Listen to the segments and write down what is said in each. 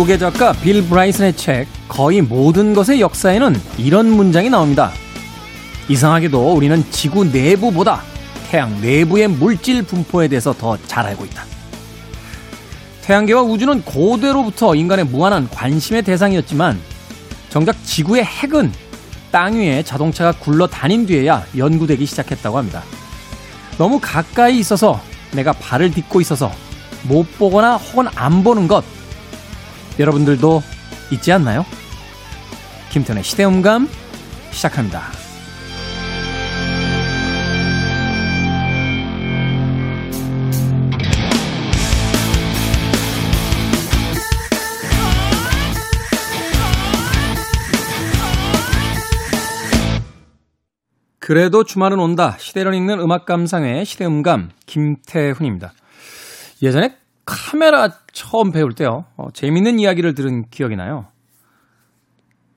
미국의 작가 빌 브라이슨의 책 거의 모든 것의 역사에는 이런 문장이 나옵니다. 이상하게도 우리는 지구 내부보다 태양 내부의 물질 분포에 대해서 더 잘 알고 있다. 태양계와 우주는 고대로부터 인간의 무한한 관심의 대상이었지만 정작 지구의 핵은 땅 위에 자동차가 굴러 다닌 뒤에야 연구되기 시작했다고 합니다. 너무 가까이 있어서 내가 발을 딛고 있어서 못 보거나 혹은 안 보는 것 여러분들도 있지 않나요? 김태훈의 시대음감 시작합니다. 그래도 주말은 온다. 시대를 읽는 음악 감상회 시대음감 김태훈입니다. 예전에 카메라 처음 배울 때요. 어, 재밌는 이야기를 들은 기억이 나요.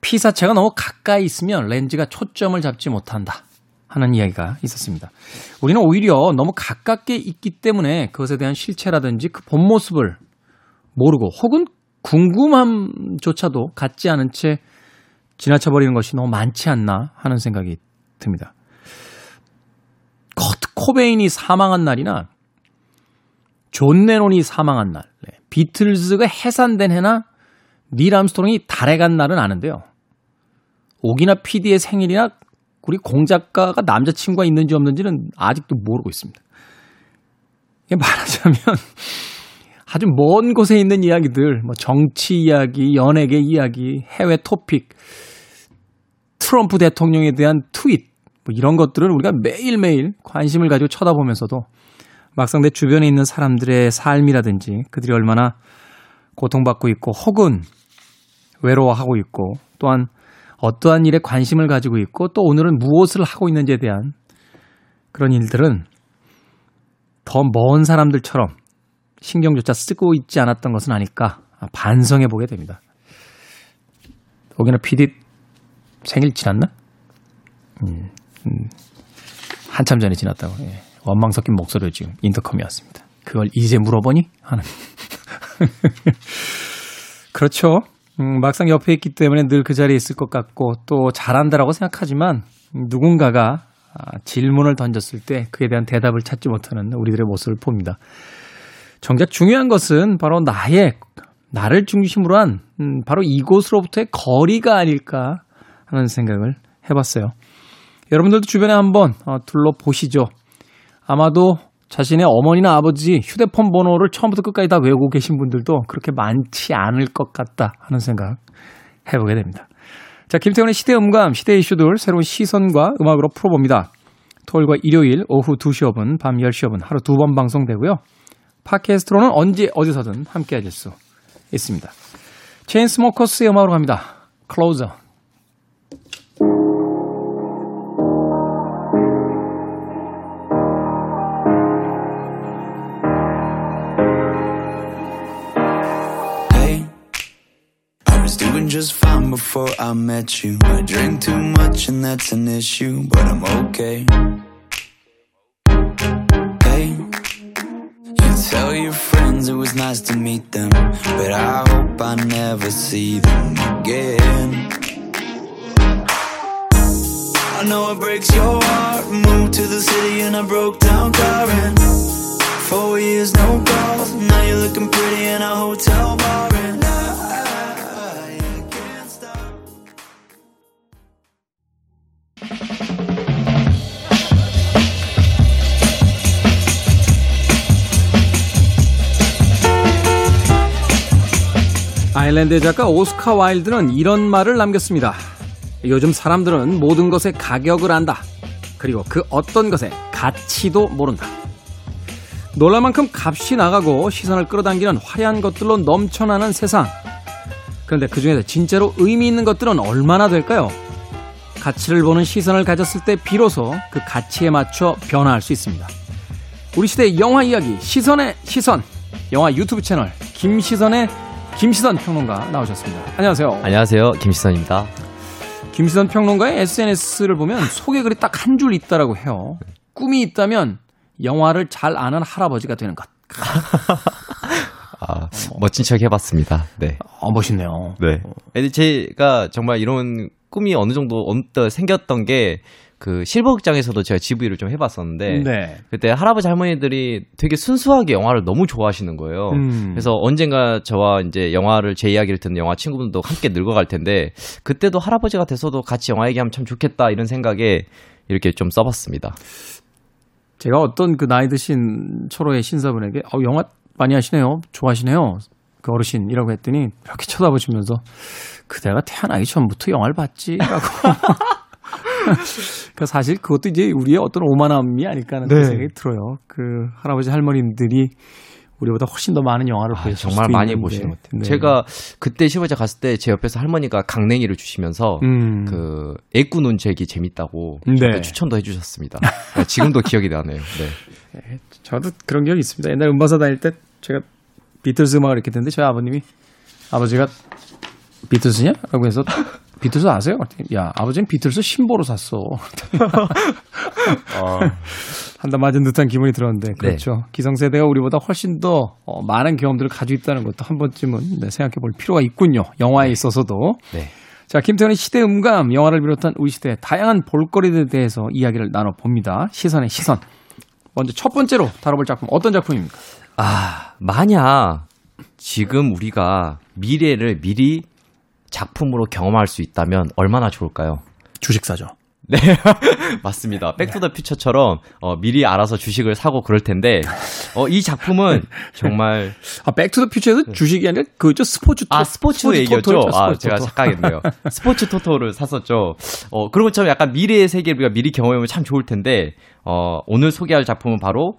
피사체가 너무 가까이 있으면 렌즈가 초점을 잡지 못한다. 하는 이야기가 있었습니다. 우리는 오히려 너무 가깝게 있기 때문에 그것에 대한 실체라든지 그 본 모습을 모르고 혹은 궁금함조차도 갖지 않은 채 지나쳐 버리는 것이 너무 많지 않나 하는 생각이 듭니다. 커트 코베인이 사망한 날이나 존 레논이 사망한 날, 네. 비틀즈가 해산된 해나 닐 암스트롱이 달에 간 날은 아는데요. 오기나 PD의 생일이나 우리 공작가가 남자친구가 있는지 없는지는 아직도 모르고 있습니다. 말하자면 아주 먼 곳에 있는 이야기들, 뭐 정치 이야기, 연예계 이야기, 해외 토픽, 트럼프 대통령에 대한 트윗, 뭐 이런 것들을 우리가 매일매일 관심을 가지고 쳐다보면서도 막상 내 주변에 있는 사람들의 삶이라든지 그들이 얼마나 고통받고 있고 혹은 외로워하고 있고 또한 어떠한 일에 관심을 가지고 있고 또 오늘은 무엇을 하고 있는지에 대한 그런 일들은 더 먼 사람들처럼 신경조차 쓰고 있지 않았던 것은 아닐까 반성해 보게 됩니다. 오기나 PD 생일 지났나? 음, 음, 한참 전에 지났다고. 예. 원망 섞인 목소리로 지금 인터컴이 왔습니다. 그걸 이제 물어보니? 하는. 그렇죠. 음, 막상 옆에 있기 때문에 늘 그 자리에 있을 것 같고 또 잘한다라고 생각하지만 누군가가 아, 질문을 던졌을 때 그에 대한 대답을 찾지 못하는 우리들의 모습을 봅니다. 정작 중요한 것은 바로 나의 나를 중심으로 한 음, 바로 이곳으로부터의 거리가 아닐까 하는 생각을 해봤어요. 여러분들도 주변에 한번 어, 둘러보시죠. 아마도 자신의 어머니나 아버지 휴대폰 번호를 처음부터 끝까지 다 외우고 계신 분들도 그렇게 많지 않을 것 같다 하는 생각 해보게 됩니다. 자, 김태훈의 시대 음감, 시대 이슈들 새로운 시선과 음악으로 풀어봅니다. 토요일과 일요일 오후 2시 5분, 밤 10시 5분 하루 두 번 방송되고요. 팟캐스트로는 언제 어디서든 함께 하실 수 있습니다. 체인 스모커스의 음악으로 갑니다. 클 just fine before I met you. I drink too much and that's an issue, but I'm okay. Hey, you tell your friends it was nice to meet them, but I hope I never see them again. I know it breaks your heart. Moved to the city and I broke down crying. Four years, no calls. Now you're looking pretty in a hotel bar. And 아일랜드 작가 오스카 와일드는 이런 말을 남겼습니다. 요즘 사람들은 모든 것의 가격을 안다. 그리고 그 어떤 것의 가치도 모른다. 놀랄 만큼 값이 나가고 시선을 끌어당기는 화려한 것들로 넘쳐나는 세상. 그런데 그 중에서 진짜로 의미 있는 것들은 얼마나 될까요? 가치를 보는 시선을 가졌을 때 비로소 그 가치에 맞춰 변화할 수 있습니다. 우리 시대의 영화 이야기, 시선의 시선. 영화 유튜브 채널, 김시선의 김시선 평론가 나오셨습니다. 안녕하세요. 안녕하세요. 김시선입니다. 김시선 평론가의 SNS를 보면 소개 글이 딱 한 줄 있다라고 해요. 꿈이 있다면 영화를 잘 아는 할아버지가 되는 것. 아, 멋진 척 해봤습니다. 네. 어, 멋있네요. 네. 제가 정말 이런 꿈이 어느 정도 언뜻 생겼던 게 그 실버극장에서도 제가 GV를 좀 해봤었는데 네. 그때 할아버지 할머니들이 되게 순수하게 영화를 너무 좋아하시는 거예요. 음. 그래서 언젠가 저와 이제 영화를 제 이야기를 듣는 영화 친구분도 함께 늙어갈 텐데 그때도 할아버지가 돼서도 같이 영화 얘기하면 참 좋겠다 이런 생각에 이렇게 좀 써봤습니다. 제가 어떤 그 나이 드신 초로의 신사분에게 어, 영화 많이 하시네요. 좋아하시네요. 그 어르신이라고 했더니 이렇게 쳐다보시면서 그대가 태어나기 전부터 영화를 봤지라고. 그 사실 그것도 이제 우리의 어떤 오만함이 아닐까 하는 네. 생각이 들어요. 그 할아버지 할머님들이 우리보다 훨씬 더 많은 영화를 아, 보셨을 정말 수도 많이. 보시는 것 같아요. 네. 제가 그때 실버자 갔을 때 제 옆에서 할머니가 강냉이를 주시면서 음. 그 애꾸눈 잭이 재밌다고 네. 추천도 해주셨습니다. 네, 지금도 기억이 나네요. 네. 저도 그런 기억이 있습니다. 옛날 음반사 다닐 때 제가 비틀스 음악을 이렇게 듣는데 저희 아버님이 아버지가 비틀스냐? 라고 해서 비틀스 아세요? 야 아버지는 비틀스 신보로 샀어. 한 대 맞은 듯한 기분이 들었는데 그렇죠. 기성세대가 우리보다 훨씬 더 어, 많은 경험들을 가지고 있다는 것도 한 번쯤은 네, 생각해 볼 필요가 있군요. 영화에 있어서도. 네. 자, 김태훈의 시대 음감, 영화를 비롯한 우리 시대의 다양한 볼거리들에 대해서 이야기를 나눠봅니다. 시선의 시선. 먼저 첫 번째로 다뤄볼 작품 어떤 작품입니까? 아, 만약 지금 우리가 미래를 미리 작품으로 경험할 수 있다면 얼마나 좋을까요? 주식 사죠. 네, 맞습니다. 백투더 퓨처처럼 어, 미리 알아서 주식을 사고 그럴 텐데 어, 이 작품은 정말 아, Back to the Future에서 주식이 아니라 그죠 스포츠 토 아 스포츠, 스포츠 얘기였죠. 토토였죠, 아 스포츠 제가 토토. 착각했네요. 스포츠 토토를 샀었죠. 어 그런 것처럼 약간 미래의 세계를 우리가 미리 경험하면 참 좋을 텐데 어 오늘 소개할 작품은 바로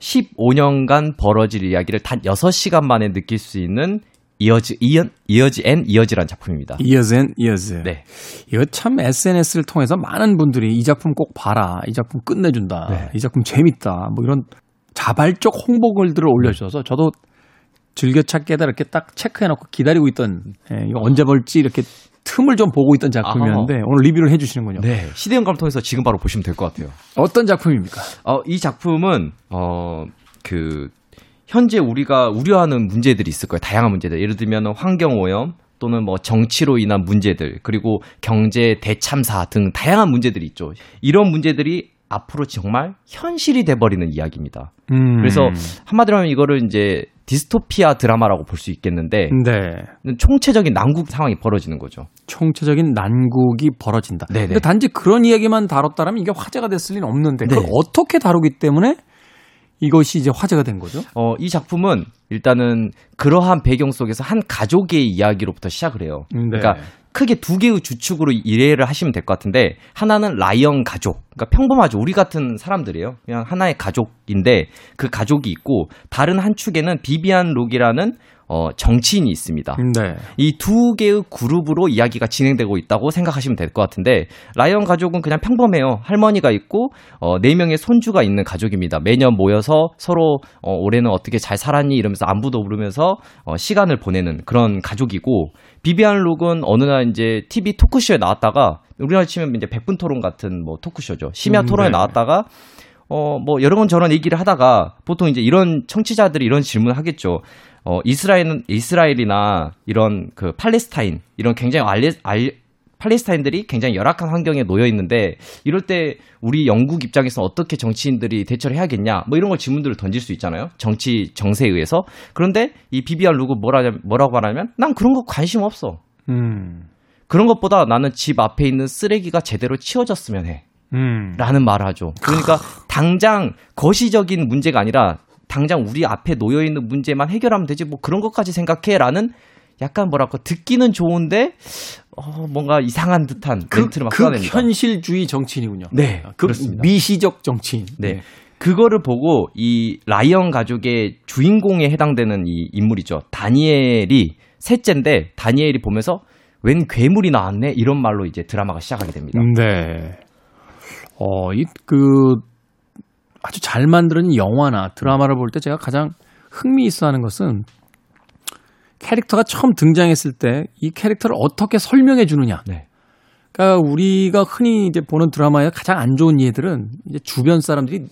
15년간 벌어질 이야기를 단 6시간 만에 느낄 수 있는 이어지 이언 이어지 앤 이어지란 작품입니다. Years and Years. 네. 이거 참 SNS를 통해서 많은 분들이 이 작품 꼭 봐라. 이 작품 끝내준다. 네. 이 작품 재밌다. 뭐 이런 자발적 홍보글들을 올려주셔서 저도 즐겨찾기에다 이렇게 딱 체크해놓고 기다리고 있던 예, 이거 언제 볼지 이렇게 틈을 좀 보고 있던 작품이었는데 오늘 리뷰를 해주시는군요. 네. 시대영감을 통해서 지금 바로 보시면 될 것 같아요. 어떤 작품입니까? 어, 이 작품은 어, 그 현재 우리가 우려하는 문제들이 있을 거예요. 다양한 문제들. 예를 들면 환경 오염 또는 뭐 정치로 인한 문제들 그리고 경제 대참사 등 다양한 문제들이 있죠. 이런 문제들이 앞으로 정말 현실이 돼버리는 이야기입니다. 음. 그래서 한마디로 하면 이거를 이제 디스토피아 드라마라고 볼 수 있겠는데 네. 총체적인 난국 상황이 벌어지는 거죠. 총체적인 난국이 벌어진다. 네네. 근데 단지 그런 이야기만 다뤘다면 이게 화제가 됐을 리는 없는데 그걸 네. 어떻게 다루기 때문에 이것이 이제 화제가 된 거죠. 어, 이 작품은 일단은 그러한 배경 속에서 한 가족의 이야기로부터 시작을 해요. 네. 그러니까 크게 두 개의 주축으로 이해를 하시면 될 것 같은데 하나는 라이언 가족. 그러니까 평범하죠. 우리 같은 사람들이에요. 그냥 하나의 가족인데 그 가족이 있고 다른 한 축에는 비비안 록이라는 어, 정치인이 있습니다. 네. 이두 개의 그룹으로 이야기가 진행되고 있다고 생각하시면 될 것 같은데 라이언 가족은 그냥 평범해요. 할머니가 있고 어, 네 명의 손주가 있는 가족입니다. 매년 모여서 서로 어, 올해는 어떻게 잘 살았니 이러면서 안부도 물으면서 어, 시간을 보내는 그런 가족이고 비비안 룩은 어느 날 이제 TV 토크쇼에 나왔다가 우리나라 치면 이제 백분 토론 같은 뭐 토크쇼죠. 심야 음, 토론에 네. 나왔다가 어, 뭐, 여러 건 저런 얘기를 하다가 보통 이제 이런 청취자들이 이런 질문을 하겠죠. 어, 이스라엘은, 이스라엘이나 이런 그 팔레스타인, 이런 굉장히 알레, 알, 팔레스타인들이 굉장히 열악한 환경에 놓여 있는데 이럴 때 우리 영국 입장에서 어떻게 정치인들이 대처를 해야겠냐 뭐 이런 걸 질문들을 던질 수 있잖아요 정치 정세에 의해서 그런데 이 비비안 루그 뭐라 뭐라고 말하냐면 난 그런 거 관심 없어 음. 그런 것보다 나는 집 앞에 있는 쓰레기가 제대로 치워졌으면 해 음. 라는 말을 하죠. 그러니까 당장 거시적인 문제가 아니라 당장 우리 앞에 놓여 있는 문제만 해결하면 되지 뭐 그런 것까지 생각해라는 약간 뭐랄까 듣기는 좋은데 어 뭔가 이상한 듯한 멘트를 막그 쏟아냅니다. 현실주의 정치인이군요. 네, 그 그렇습니다. 미시적 정치인. 네. 그거를 보고 이 라이언 가족의 주인공에 해당되는 이 인물이죠. 다니엘이 셋째인데 다니엘이 보면서 웬 괴물이 나왔네 이런 말로 이제 드라마가 시작하게 됩니다. 네. 어, 이, 그, 아주 잘 만드는 영화나 드라마를 볼 때 제가 가장 흥미 있어 하는 것은 캐릭터가 처음 등장했을 때 이 캐릭터를 어떻게 설명해 주느냐. 네. 그러니까 우리가 흔히 이제 보는 드라마의 가장 안 좋은 예들은 이제 주변 사람들이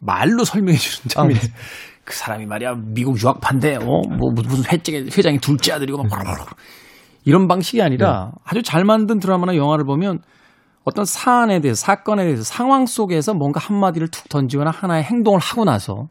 말로 설명해 주는 아, 네. 그 사람이 말이야 미국 유학파인데 어 뭐 무슨 회장의 회장이 둘째 아들이고 막 이런 방식이 아니라 네. 아주 잘 만든 드라마나 영화를 보면 어떤 사안에 대해서 사건에 대해서 상황 속에서 뭔가 한마디를 툭 던지거나 하나의 행동을 하고 나서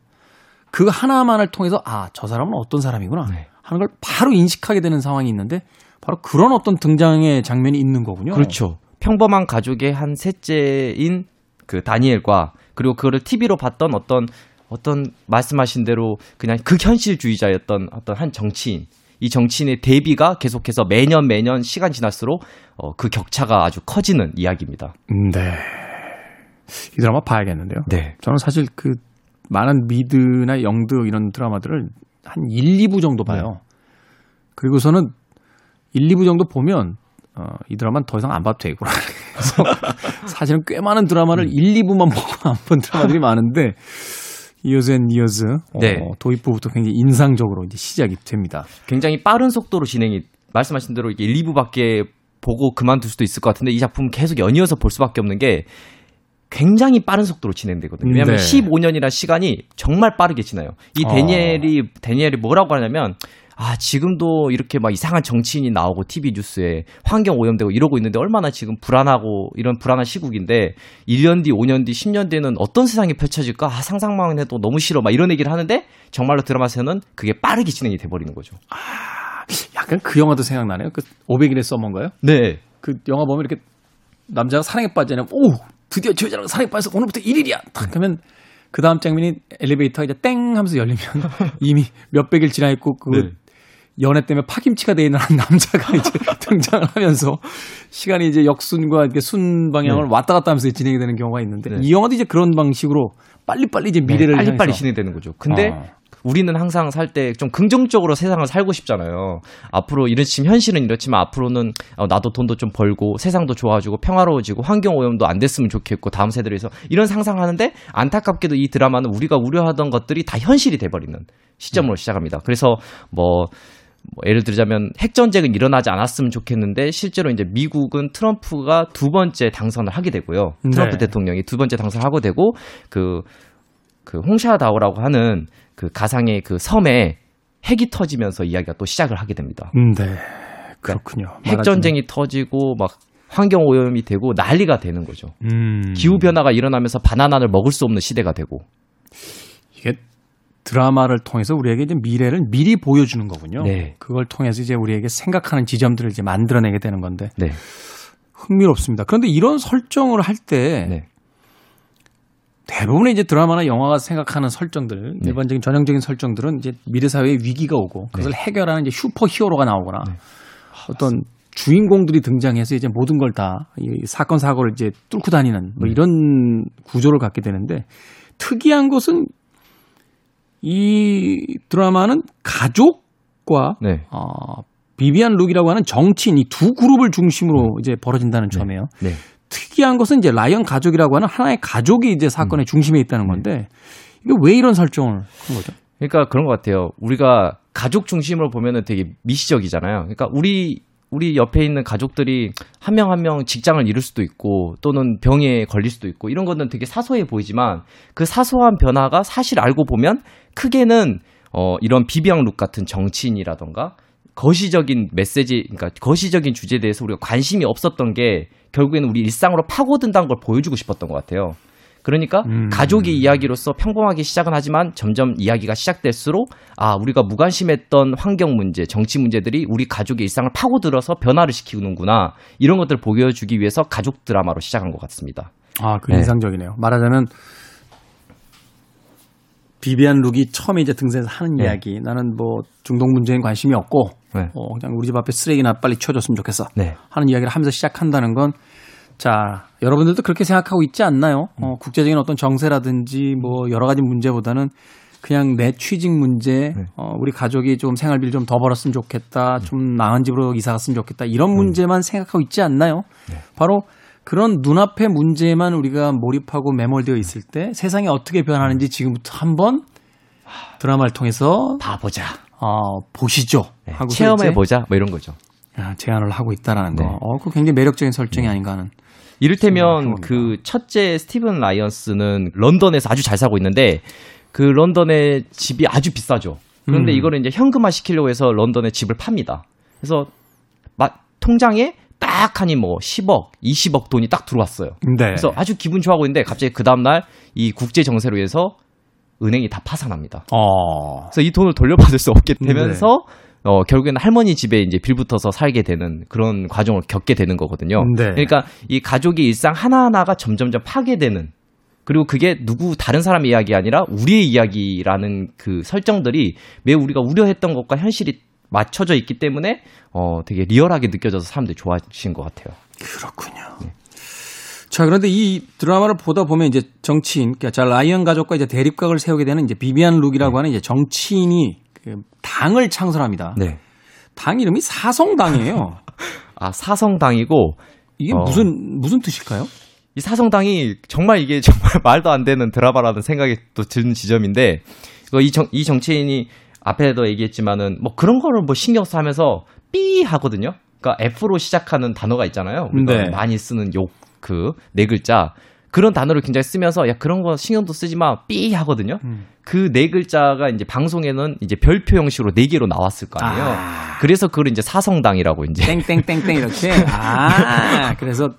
그 하나만을 통해서 아 저 사람은 어떤 사람이구나 네. 하는 걸 바로 인식하게 되는 상황이 있는데 바로 그런 어떤 등장의 장면이 있는 거군요. 그렇죠. 평범한 가족의 한 셋째인 그 다니엘과 그리고 그거를 TV로 봤던 어떤 어떤 말씀하신 대로 그냥 극현실주의자였던 어떤 한 정치인 이 정치인의 대비가 계속해서 매년 매년 시간 지날수록 어, 그 격차가 아주 커지는 이야기입니다. 네. 이 드라마 봐야겠는데요. 네. 저는 사실 그 많은 미드나 영드 이런 드라마들을 한 1, 2부 정도 봐요. 네. 그리고서는 1, 2부 정도 보면 어, 이 드라마는 더 이상 안 봐도 되고. 그래서 사실은 꽤 많은 드라마를 음. 1, 2부만 보고 안 본 드라마들이 많은데 Years and Years 네. 어, 도입부부터 굉장히 인상적으로 이제 시작이 됩니다. 굉장히 빠른 속도로 진행이 말씀하신 대로 이게 1, 2부밖에 보고 그만둘 수도 있을 것 같은데 이 작품 계속 연이어서 볼 수밖에 없는 게 굉장히 빠른 속도로 진행되거든요. 왜냐하면 네. 15년이라는 시간이 정말 빠르게 지나요. 이 데니엘이 어. 데니엘이 뭐라고 하냐면 아, 지금도 이렇게 막 이상한 정치인이 나오고 TV 뉴스에 환경 오염되고 이러고 있는데 얼마나 지금 불안하고 이런 불안한 시국인데 1년 뒤, 5년 뒤, 10년 뒤는 어떤 세상이 펼쳐질까? 아, 상상만 해도 너무 싫어. 막 이런 얘기를 하는데 정말로 드라마에서는 그게 빠르게 진행이 돼 버리는 거죠. 아, 약간 그 영화도 생각나네요. 그 500일의 서머인가요? 네. 그 영화 보면 이렇게 남자가 사랑에 빠지면 오, 드디어 저 여자랑 사랑에 빠져서 오늘부터 1일이야. 딱 하면 그 다음 장면이 엘리베이터가 이제 땡 하면서 열리면 이미 몇백일 지나 있고 그 네. 연애 때문에 파김치가 돼 있는 한 남자가 이제 등장을 하면서 시간이 이제 역순과 이렇게 순 방향을 네. 왔다 갔다 하면서 진행이 되는 경우가 있는데 네. 이 영화도 이제 그런 방식으로 빨리빨리 이제 미래를 네, 빨리빨리 진행되는 거죠. 근데 어. 우리는 항상 살 때 좀 긍정적으로 세상을 살고 싶잖아요. 앞으로 이런 지금 현실은 이렇지만 앞으로는 어, 나도 돈도 좀 벌고 세상도 좋아지고 평화로워지고 환경 오염도 안 됐으면 좋겠고 다음 세대에서 이런 상상하는데 안타깝게도 이 드라마는 우리가 우려하던 것들이 다 현실이 돼버리는 시점으로 음. 시작합니다. 그래서 뭐 뭐 예를 들자면 핵 전쟁은 일어나지 않았으면 좋겠는데 실제로 이제 미국은 트럼프가 두 번째 당선을 하게 되고요. 트럼프 네. 대통령이 두 번째 당선을 하고 되고 그, 그 홍샤다오라고 하는 그 가상의 그 섬에 핵이 터지면서 이야기가 또 시작을 하게 됩니다. 음, 네. 그렇군요. 그러니까 핵 전쟁이 터지고 막 환경 오염이 되고 난리가 되는 거죠. 음. 기후 변화가 일어나면서 바나나를 먹을 수 없는 시대가 되고. 이게 드라마를 통해서 우리에게 이제 미래를 미리 보여주는 거군요. 네. 그걸 통해서 이제 우리에게 생각하는 지점들을 이제 만들어내게 되는 건데 네. 흥미롭습니다. 그런데 이런 설정을 할때 네. 대부분의 이제 드라마나 영화가 생각하는 설정들, 네. 일반적인 전형적인 설정들은 이제 미래 사회에 위기가 오고 그것을 네. 해결하는 이제 슈퍼 히어로가 나오거나 네. 어떤 주인공들이 등장해서 이제 모든 걸다이 사건 사고를 이제 뚫고 다니는 뭐 이런 구조를 갖게 되는데 특이한 것은 이 드라마는 가족과 네. 어, 비비안 룩이라고 하는 정치인 이 두 그룹을 중심으로 이제 벌어진다는 네. 점이에요. 네. 특이한 것은 이제 라이언 가족이라고 하는 하나의 가족이 이제 사건의 음. 중심에 있다는 건데 이게 왜 이런 설정을 한 거죠? 그러니까 그런 것 같아요. 우리가 가족 중심으로 보면은 되게 미시적이잖아요. 그러니까 우리 우리 옆에 있는 가족들이 한명 한 명 직장을 잃을 수도 있고 또는 병에 걸릴 수도 있고 이런 거는 되게 사소해 보이지만 그 사소한 변화가 사실 알고 보면 크게는 어 이런 비비앙 룩 같은 정치인이라던가 거시적인 메시지 그러니까 거시적인 주제에 대해서 우리가 관심이 없었던 게 결국에는 우리 일상으로 파고든다는 걸 보여주고 싶었던 것 같아요. 그러니까 음. 가족의 이야기로서 평범하게 시작은 하지만 점점 이야기가 시작될수록 아 우리가 무관심했던 환경 문제, 정치 문제들이 우리 가족의 일상을 파고들어서 변화를 시키는구나 이런 것들 을 보여주기 위해서 가족 드라마로 시작한 것 같습니다. 아, 그 네. 인상적이네요. 말하자면 비비안 룩이 처음에 이제 등장해서 하는 네. 이야기. 나는 뭐 중동 문제에 관심이 없고 네. 어, 그냥 우리 집 앞에 쓰레기나 빨리 치워줬으면 좋겠어. 네. 하는 이야기를 하면서 시작한다는 건 자, 여러분들도 그렇게 생각하고 있지 않나요? 어, 음. 국제적인 어떤 정세라든지 뭐 여러 가지 문제보다는 그냥 내 취직 문제, 네. 어, 우리 가족이 좀 생활비를 좀 더 벌었으면 좋겠다, 네. 좀 나은 집으로 이사 갔으면 좋겠다, 이런 음. 문제만 생각하고 있지 않나요? 네. 바로 그런 눈앞의 문제만 우리가 몰입하고 매몰되어 있을 때 세상이 어떻게 변하는지 지금부터 한번 드라마를 통해서 봐보자. 어, 보시죠. 네. 하고 체험해보자. 뭐 이런 거죠. 아, 제안을 하고 있다라는 거. 네. 어, 그 굉장히 매력적인 설정이 네. 아닌가 하는. 이를테면 그 첫째 스티븐 라이언스는 런던에서 아주 잘 살고 있는데 그 런던의 집이 아주 비싸죠. 그런데 음. 이거를 이제 현금화 시키려고 해서 런던에 집을 팝니다. 그래서 마, 통장에 딱 하니 뭐 10억, 20억 돈이 딱 들어왔어요. 네. 그래서 아주 기분 좋아하고 있는데 갑자기 그 다음날 이 국제 정세로 해서 은행이 다 파산합니다. 어. 그래서 이 돈을 돌려받을 수 없게 되면서 어, 결국에는 할머니 집에 이제 빌붙어서 살게 되는 그런 과정을 겪게 되는 거거든요. 네. 그러니까 이 가족의 일상 하나하나가 점점점 파괴되는 그리고 그게 누구 다른 사람의 이야기 아니라 우리의 이야기라는 그 설정들이 매우 우리가 우려했던 것과 현실이 맞춰져 있기 때문에 어 되게 리얼하게 느껴져서 사람들이 좋아하신 것 같아요. 그렇군요. 자, 그런데 이 드라마를 보다 보면 이제 정치인, 그러니까 자, 라이언 가족과 이제 대립각을 세우게 되는 이제 비비안 룩이라고 하는 이제 정치인이 그 당을 창설합니다. 네. 당 이름이 사성당이에요. 아 사성당이고 이게 어. 무슨 무슨 뜻일까요? 이 사성당이 정말 이게 정말 말도 안 되는 드라마라는 생각이 또 드는 지점인데 이거 이, 정, 이 정치인이 앞에도 얘기했지만은 뭐 그런 거를 뭐 신경 써 하면서 삐 하거든요. 그러니까 F로 시작하는 단어가 있잖아요. 우리가 네. 많이 쓰는 욕 그 네 글자 그런 단어를 굉장히 쓰면서 야 그런 거 신경도 쓰지 마 삐 하거든요. 음. 그네 글자가 이제 방송에는 이제 별표 형식으로 네 개로 나왔을 거 아니에요. 아. 그래서 그걸 이제 사성당이라고 이제 땡땡땡땡 이렇게. 아, 그래서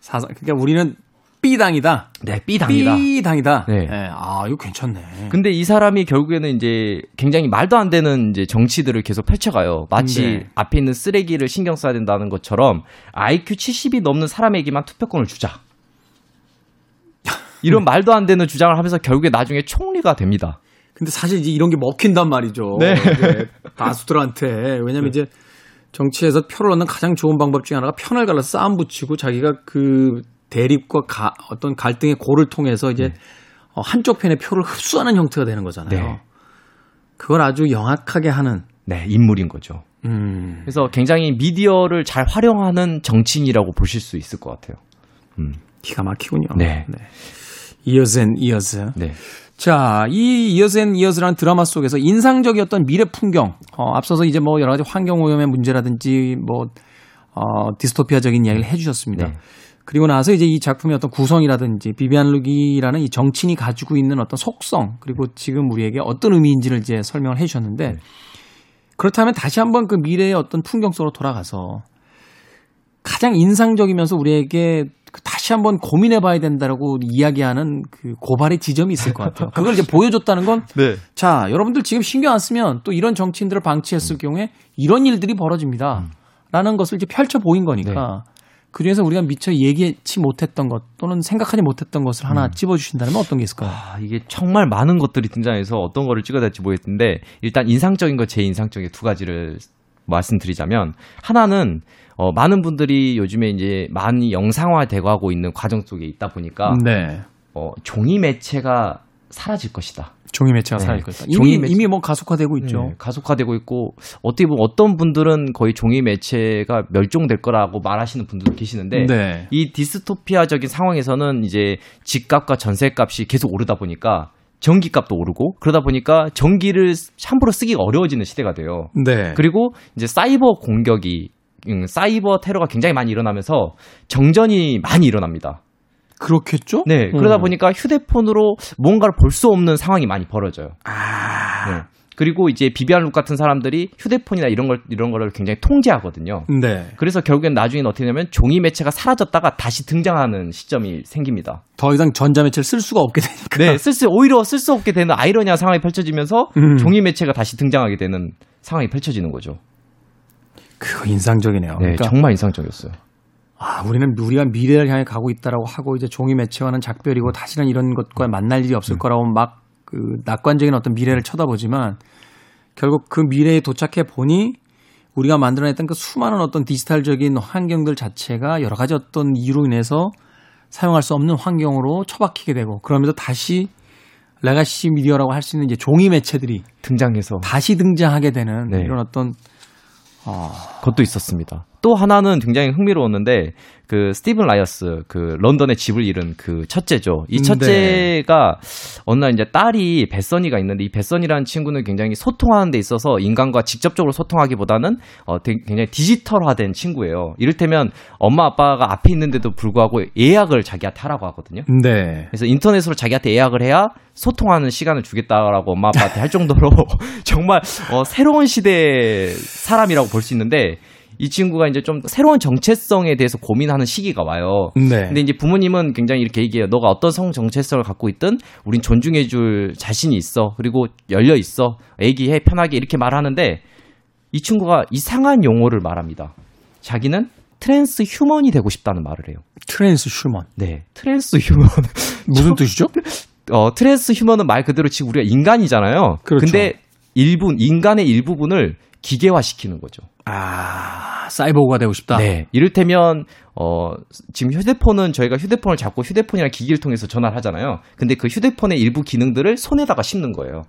사성 그러니까 우리는 B당이다. 네 B당이다. B당이다. 네. 네. 아, 이거 괜찮네. 근데 이 사람이 결국에는 이제 굉장히 말도 안 되는 이제 정치들을 계속 펼쳐가요. 마치 네. 앞에 있는 쓰레기를 신경 써야 된다는 것처럼 IQ 70이 넘는 사람에게만 투표권을 주자. 이런 말도 안 되는 주장을 하면서 결국에 나중에 총리가 됩니다. 근데 사실 이제 이런 게 먹힌단 말이죠. 네. 이제 다수들한테. 왜냐면 이제 정치에서 표를 얻는 가장 좋은 방법 중에 하나가 편을 갈라서 싸움 붙이고 자기가 그 대립과 가- 어떤 갈등의 고를 통해서 이제 어, 한쪽 편의 표를 흡수하는 형태가 되는 거잖아요. 네. 그걸 아주 영악하게 하는. 네, 인물인 거죠. 음. 그래서 굉장히 미디어를 잘 활용하는 정치인이라고 보실 수 있을 것 같아요. 음, 기가 막히군요. 네. Years and Years. 네. 자, 이 Years and Years라는 드라마 속에서 인상적이었던 미래 풍경, 어, 앞서서 이제 뭐 여러 가지 환경 오염의 문제라든지 뭐, 어, 디스토피아적인 이야기를 해 주셨습니다. 네. 그리고 나서 이제 이 작품의 어떤 구성이라든지 비비안 룩이라는 이 정치인이 가지고 있는 어떤 속성, 그리고 지금 우리에게 어떤 의미인지를 이제 설명을 해 주셨는데, 그렇다면 다시 한번 그 미래의 어떤 풍경 속으로 돌아가서 가장 인상적이면서 우리에게 그 다시 한번 고민해 봐야 된다라고 이야기하는 그 고발의 지점이 있을 것 같아요. 그걸 이제 보여줬다는 건 네. 자, 여러분들 지금 신경 안 쓰면 또 이런 정치인들을 방치했을 경우에 이런 일들이 벌어집니다. 라는 것을 이제 펼쳐 보인 거니까 그 중에서 우리가 미처 얘기치 못했던 것 또는 생각하지 못했던 것을 하나 찝어주신다면 어떤 게 있을까요? 아, 이게 정말 많은 것들이 등장해서 어떤 거를 찍어야 될지 모르겠는데 일단 인상적인 거 제 인상적인 두 가지를 말씀드리자면 하나는 어, 많은 분들이 요즘에 이제 많이 영상화되고 하고 있는 과정 속에 있다 보니까 네. 어, 종이 매체가 사라질 것이다. 종이 매체가 네. 사라질 것이다. 이미, 매체- 이미 뭐 가속화되고 있죠. 네, 가속화되고 있고 어떻게 보면 어떤 분들은 거의 종이 매체가 멸종될 거라고 말하시는 분들도 계시는데 네. 이 디스토피아적인 상황에서는 이제 집값과 전세값이 계속 오르다 보니까 전기값도 오르고 그러다 보니까 전기를 함부로 쓰기가 어려워지는 시대가 돼요. 네. 그리고 이제 사이버 공격이 음, 사이버 테러가 굉장히 많이 일어나면서 정전이 많이 일어납니다. 그렇겠죠? 네, 그러다 음. 보니까 휴대폰으로 뭔가를 볼 수 없는 상황이 많이 벌어져요. 아. 네. 그리고 이제 비비안 룩 같은 사람들이 휴대폰이나 이런 걸 이런 거를 굉장히 통제하거든요. 네. 그래서 결국엔 나중에는 어떻게 되냐면 종이 매체가 사라졌다가 다시 등장하는 시점이 생깁니다. 더 이상 전자 매체를 쓸 수가 없게 되니까. 네, 쓸 수, 오히려 쓸 수 없게 되는 아이러니한 상황이 펼쳐지면서 음. 종이 매체가 다시 등장하게 되는 상황이 펼쳐지는 거죠. 그거 인상적이네요. 네, 그러니까 정말 인상적이었어요. 아, 우리는 우리가 미래를 향해 가고 있다라고 하고 이제 종이 매체와는 작별이고 다시는 이런 것과 만날 일이 없을 거라고 막 그 낙관적인 어떤 미래를 쳐다보지만 결국 그 미래에 도착해 보니 우리가 만들어냈던 그 수많은 어떤 디지털적인 환경들 자체가 여러 가지 어떤 이유로 인해서 사용할 수 없는 환경으로 처박히게 되고 그러면서 다시 레가시 미디어라고 할 수 있는 이제 종이 매체들이 등장해서 다시 등장하게 되는 네. 이런 어떤 그것도 있었습니다. 또 하나는 굉장히 흥미로웠는데 그 스티븐 라이언스 그 런던의 집을 잃은 그 첫째죠. 이 네. 첫째가 어느 날 이제 딸이 베서니가 있는데 이 베서니라는 친구는 굉장히 소통하는 데 있어서 인간과 직접적으로 소통하기보다는 어 굉장히 디지털화된 친구예요. 이를테면 엄마 아빠가 앞에 있는데도 불구하고 예약을 자기한테 하라고 하거든요. 네. 그래서 인터넷으로 자기한테 예약을 해야 소통하는 시간을 주겠다라고 엄마 아빠한테 할 정도로 정말 어, 새로운 시대의 사람이라고 볼 수 있는데 이 친구가 이제 좀 새로운 정체성에 대해서 고민하는 시기가 와요. 네. 근데 이제 부모님은 굉장히 이렇게 얘기해요. 너가 어떤 성 정체성을 갖고 있든 우린 존중해줄 자신이 있어. 그리고 열려 있어. 얘기해 편하게 이렇게 말하는데 이 친구가 이상한 용어를 말합니다. 자기는 transhuman이 되고 싶다는 말을 해요. transhuman. 네, transhuman. 무슨 뜻이죠? 어, transhuman은 말 그대로 지금 우리가 인간이잖아요. 그렇죠. 근데 일부 인간의 일부분을 기계화시키는 거죠. 아, 사이보그가 되고 싶다. 네. 이를테면 어 지금 휴대폰은 저희가 휴대폰을 잡고 휴대폰이랑 기기를 통해서 전화를 하잖아요. 근데 그 휴대폰의 일부 기능들을 손에다가 씹는 거예요.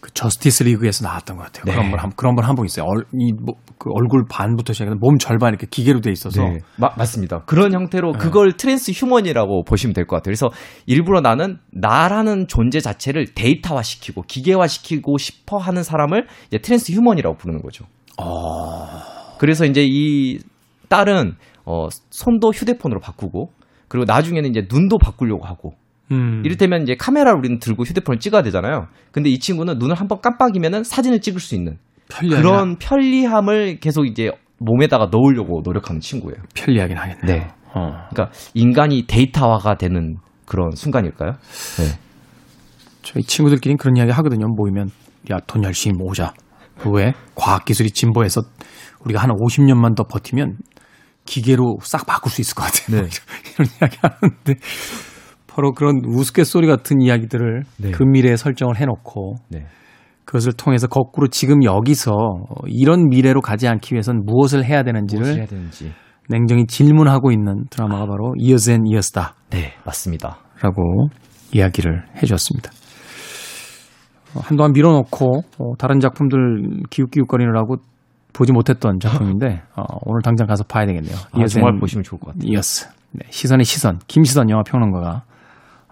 그 Justice League에서 나왔던 것 같아요. 네. 그런 분 한, 그런 분한분 있어요. 얼, 이, 뭐, 그 얼굴 반부터 시작해서 몸 절반 이렇게 기계로 돼 있어서. 네. 마- 맞습니다. 그런 형태로 그걸 transhuman이라고 보시면 될 것 같아요. 그래서 일부러 나는 나라는 존재 자체를 데이터화 시키고 기계화 시키고 싶어 하는 사람을 이제 transhuman이라고 부르는 거죠. 그래서 이제 이 딸은 어 손도 휴대폰으로 바꾸고 그리고 나중에는 이제 눈도 바꾸려고 하고 음. 이를테면 이제 카메라를 우리는 들고 휴대폰을 찍어야 되잖아요. 근데 이 친구는 눈을 한번 깜빡이면은 사진을 찍을 수 있는 편리하긴, 그런 편리함을 계속 이제 몸에다가 넣으려고 노력하는 친구예요. 편리하긴 하겠네요. 네. 어. 그러니까 인간이 데이터화가 되는 그런 순간일까요? 네. 저희 친구들끼리는 그런 이야기 하거든요. 모이면 야 돈 열심히 모으자. 왜? 과학기술이 진보해서 우리가 한 50년만 더 버티면 기계로 싹 바꿀 수 있을 것 같아요. 네. 이런 이야기 하는데 바로 그런 우스갯소리 같은 이야기들을 네. 그 미래에 설정을 해놓고 네. 그것을 통해서 거꾸로 지금 여기서 이런 미래로 가지 않기 위해선 무엇을 해야 되는지를 무엇을 해야 되는지. 냉정히 질문하고 있는 드라마가 바로 Years and Years다. 네, 맞습니다. 라고 이야기를 해주었습니다. 어, 한동안 밀어놓고 어, 다른 작품들 기웃기웃거리느라고 보지 못했던 작품인데 어, 오늘 당장 가서 봐야 되겠네요. 아, 정말 보시면 좋을 것 같아요. 이어스. 네, 시선의 시선 김시선 영화 평론가가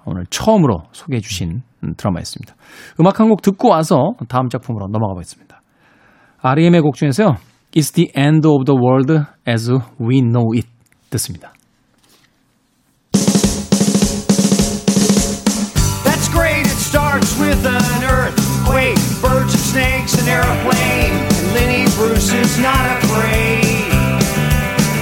오늘 처음으로 소개해 주신 음, 드라마였습니다. 음악 한 곡 듣고 와서 다음 작품으로 넘어가 보겠습니다. REM의 곡 중에서요. It's the end of the world as we know it 듣습니다. Starts with an earthquake, birds and snakes, an airplane. And Lenny Bruce is not afraid.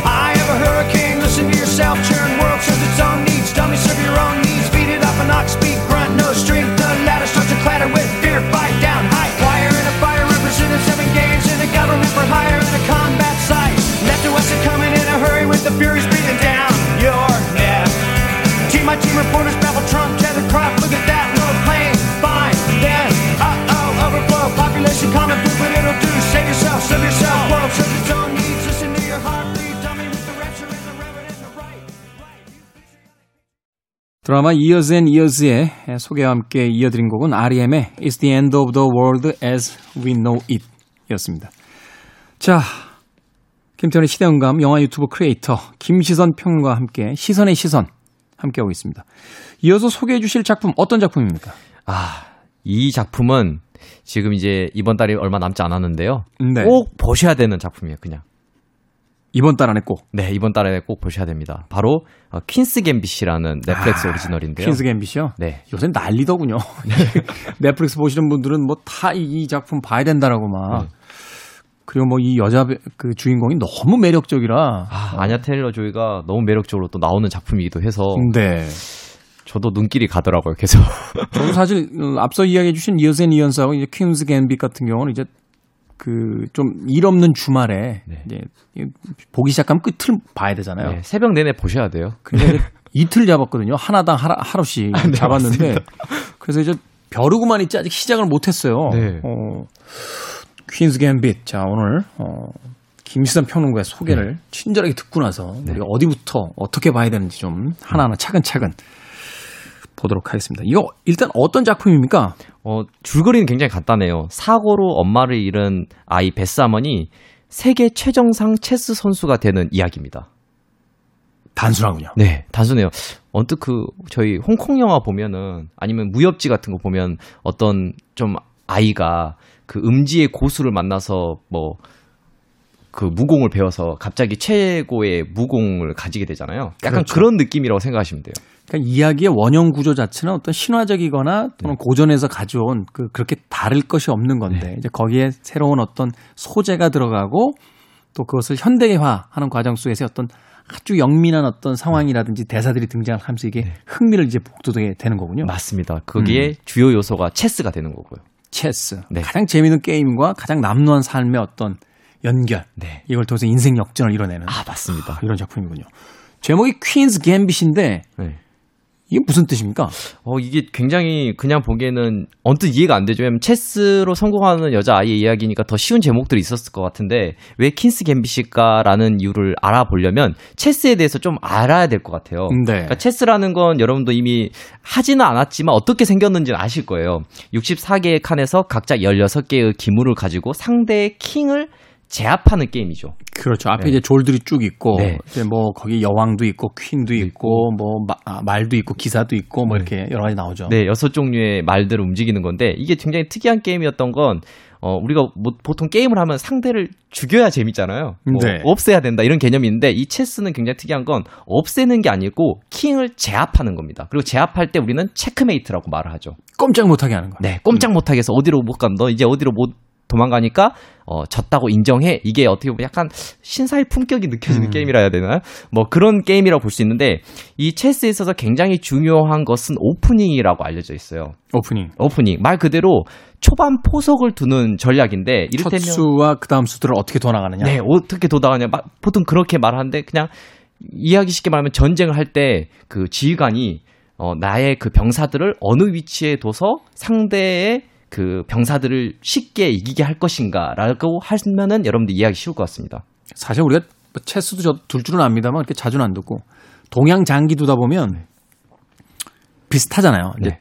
I have a hurricane, listen to yourself, churn world serves its own needs. Dummy serve your own needs, beat it up an ox, speak, grunt, no strength. The ladder starts to clatter with fear, fight down, high wire in a fire, representing seven games in a government for hire in a combat site. Left to west are coming in a hurry with the furies breathing down your neck. Team my team reporters babble Trump, 드라마 Years and Years의 소개와 함께 이어드린 곡은 REM의 It's the end of the world as we know it 였습니다. 자, 김태훈의 시대음감 영화 유튜브 크리에이터 김시선 평과 함께 시선의 시선 함께하고 있습니다. 이어서 소개해 주실 작품 어떤 작품입니까? 아, 이 작품은 지금 이제 이번 달이 얼마 남지 않았는데요. 네. 꼭 보셔야 되는 작품이에요, 그냥. 이번 달 안에 꼭 네, 이번 달에 꼭 보셔야 됩니다. 바로 어, Queen's Gambit이라는 넷플릭스 아, 오리지널인데요. Queen's Gambit이요? 네. 요새 난리더군요. 넷플릭스 보시는 분들은 뭐 다 이 작품 봐야 된다라고 막. 네. 그리고 뭐 이 여자 배- 그 주인공이 너무 매력적이라. 아, 아냐 테일러 조이가 너무 매력적으로 또 나오는 작품이기도 해서 네. 저도 눈길이 가더라고요, 계속. 저도 사실 어, 앞서 이야기해 주신 이어센 이언스하고 이제 퀸스 갬빗 같은 경우는 이제 그 좀 일 없는 주말에 네. 이제 보기 시작하면 끝을 봐야 되잖아요. 네, 새벽 내내 보셔야 돼요. 근데 이틀 잡았거든요. 하나당 하루, 하루씩 네, 잡았는데 그래서 이제 벼르고만 있지 아직 시작을 못 했어요. 네. 어, 퀸스 갬빗. 자 오늘 어, 김시선 평론가의 소개를 네. 친절하게 듣고 나서 우리가 어디부터 어떻게 봐야 되는지 좀 하나하나 차근차근 보도록 하겠습니다. 이거 일단 어떤 작품입니까? 어, 줄거리는 굉장히 간단해요. 사고로 엄마를 잃은 아이 베스 아머니 세계 최정상 체스 선수가 되는 이야기입니다. 단순하군요. 네, 단순해요. 언뜻 그 저희 홍콩 영화 보면은 아니면 무협지 같은 거 보면 어떤 좀 아이가 그 음지의 고수를 만나서 뭐 그 무공을 배워서 갑자기 최고의 무공을 가지게 되잖아요. 약간 그렇죠. 그런 느낌이라고 생각하시면 돼요. 그러니까 이야기의 원형 구조 자체는 어떤 신화적이거나 또는 고전에서 가져온 그 그렇게 다를 것이 없는 건데 이제 거기에 새로운 어떤 소재가 들어가고 또 그것을 현대화하는 과정 속에서 어떤 아주 영민한 어떤 상황이라든지 대사들이 등장하면서 이게 흥미를 이제 북돋게 되는 거군요. 맞습니다. 거기에 주요 요소가 체스가 되는 거고요. 체스. 네. 가장 재미있는 게임과 가장 남루한 삶의 어떤 연결. 네. 이걸 통해서 인생 역전을 이뤄내는 아, 맞습니다. 이런 작품이군요. 제목이 퀸즈 갬빗인데 네. 이게 무슨 뜻입니까? 어, 이게 굉장히 그냥 보기에는 언뜻 이해가 안 되죠. 왜냐면 체스로 성공하는 여자아이의 이야기니까 더 쉬운 제목들이 있었을 것 같은데 왜 킨스 갬빗일까라는 이유를 알아보려면 체스에 대해서 좀 알아야 될 것 같아요. 네. 그러니까 체스라는 건 여러분도 이미 하지는 않았지만 어떻게 생겼는지는 아실 거예요. 64개의 칸에서 각자 16개의 기물을 가지고 상대의 킹을 제압하는 게임이죠. 그렇죠. 앞에 네. 이제 졸들이 쭉 있고 네. 이제 뭐 거기 여왕도 있고 퀸도 있고 뭐 마- 아, 말도 있고 기사도 있고 뭐 이렇게 여러 가지 나오죠. 네, 여섯 종류의 말들을 움직이는 건데 이게 굉장히 특이한 게임이었던 건 어, 우리가 뭐 보통 게임을 하면 상대를 죽여야 재밌잖아요. 뭐 네. 없애야 된다 이런 개념이 있는데 이 체스는 굉장히 특이한 건 없애는 게 아니고 킹을 제압하는 겁니다. 그리고 제압할 때 우리는 체크메이트라고 말을 하죠. 꼼짝 못하게 하는 거예요. 네, 꼼짝 못하게 해서 어디로 못 가. 너 이제 어디로 못 도망가니까 어 졌다고 인정해. 이게 어떻게 보면 약간 신사의 품격이 느껴지는 게임이라 해야 되나? 뭐 그런 게임이라고 볼 수 있는데 이 체스에 있어서 굉장히 중요한 것은 오프닝이라고 알려져 있어요. 오프닝. 오프닝 말 그대로 초반 포석을 두는 전략인데 첫 이를테면 수와 그 다음 수들을 어떻게 도나가느냐. 네 어떻게 도다가냐 막 보통 그렇게 말하는데 그냥 이야기 쉽게 말하면 전쟁을 할 때 그 지휘관이 어 나의 그 병사들을 어느 위치에 둬서 상대의 그 병사들을 쉽게 이기게 할 것인가라고 하면은 여러분들 이해하기 쉬울 것 같습니다. 사실 우리가 뭐 체스도 저 둘 줄은 압니다만 이렇게 자주는 안 듣고 동양 장기 두다 보면 비슷하잖아요. 이제 네.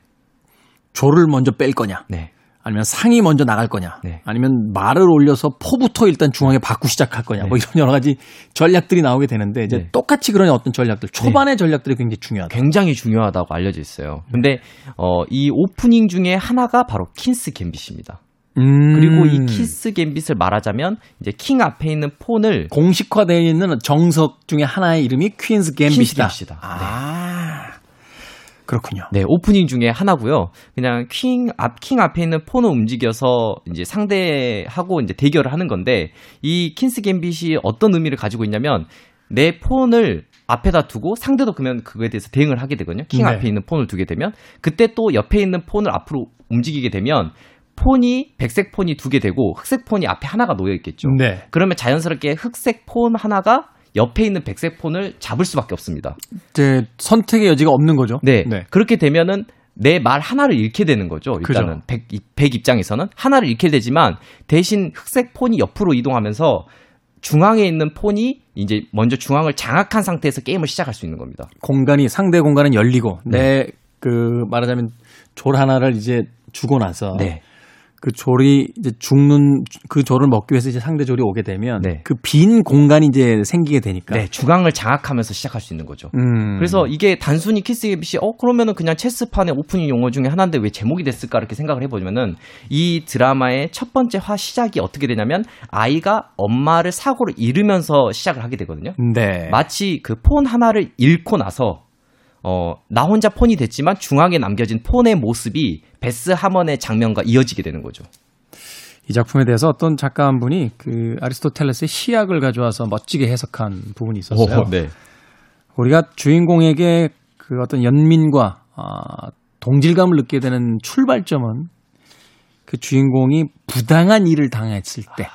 조를 먼저 뺄 거냐, 네. 아니면 상이 먼저 나갈 거냐, 네. 아니면 말을 올려서 포부터 일단 중앙에 받고 시작할 거냐, 뭐 이런 여러 가지 전략들이 나오게 되는데 이제 네. 똑같이 그런 어떤 전략들 초반의 전략들이 굉장히 중요하다. 굉장히 중요하다고 알려져 있어요. 근데 어, 이 오프닝 중에 하나가 바로 Queen's Gambit입니다. 음. 그리고 이 Queen's Gambit을 말하자면 이제 킹 앞에 있는 pawn을 공식화되어 있는 정석 중에 하나의 이름이 Queen's Gambit이다. Queen's Gambit이다. 아, 그렇군요. 네, 오프닝 중에 하나고요. 그냥 킹 앞, 킹 앞에 있는 pawn을 움직여서 이제 상대하고 이제 대결을 하는 건데 이 Queen's Gambit이 어떤 의미를 가지고 있냐면 내 폰을 앞에다 두고 상대도 그러면 그거에 대해서 대응을 하게 되거든요. 킹 네. 앞에 있는 폰을 두게 되면 그때 또 옆에 있는 폰을 앞으로 움직이게 되면 폰이 백색 폰이 두 개 되고 흑색 폰이 앞에 하나가 놓여 있겠죠. 네. 그러면 자연스럽게 흑색 폰 하나가 옆에 있는 백색 폰을 잡을 수밖에 없습니다. 이제 선택의 여지가 없는 거죠. 네. 그렇게 되면은 내 말 하나를 잃게 되는 거죠. 일단은. 백, 이- 백 입장에서는 하나를 잃게 되지만 대신 흑색 폰이 옆으로 이동하면서 중앙에 있는 폰이 이제 먼저 중앙을 장악한 상태에서 게임을 시작할 수 있는 겁니다. 공간이 상대 공간은 열리고 네. 내그 말하자면 졸 하나를 이제 주고 나서 네. 그 졸이 이제 죽는 그 졸을 먹기 위해서 이제 상대 졸이 오게 되면 네. 그빈 공간이 이제 생기게 되니까. 네, 중앙을 장악하면서 시작할 수 있는 거죠. 음. 그래서 이게 단순히 키스 gebit이 어 그러면은 그냥 체스판의 오프닝 용어 중에 하나인데 왜 제목이 됐을까 이렇게 생각을 해보면은 이 드라마의 첫 번째 화 시작이 어떻게 되냐면 아이가 엄마를 사고로 잃으면서 시작을 하게 되거든요. 네. 마치 그 폰 하나를 잃고 나서 어, 나 혼자 폰이 됐지만 중앙에 남겨진 폰의 모습이 베스 하먼의 장면과 이어지게 되는 거죠. 이 작품에 대해서 어떤 작가 한 분이 그 아리스토텔레스의 시약을 가져와서 멋지게 해석한 부분이 있었어요. 네. 우리가 주인공에게 그 어떤 연민과 아, 동질감을 느끼게 되는 출발점은 그 주인공이 부당한 일을 당했을 때,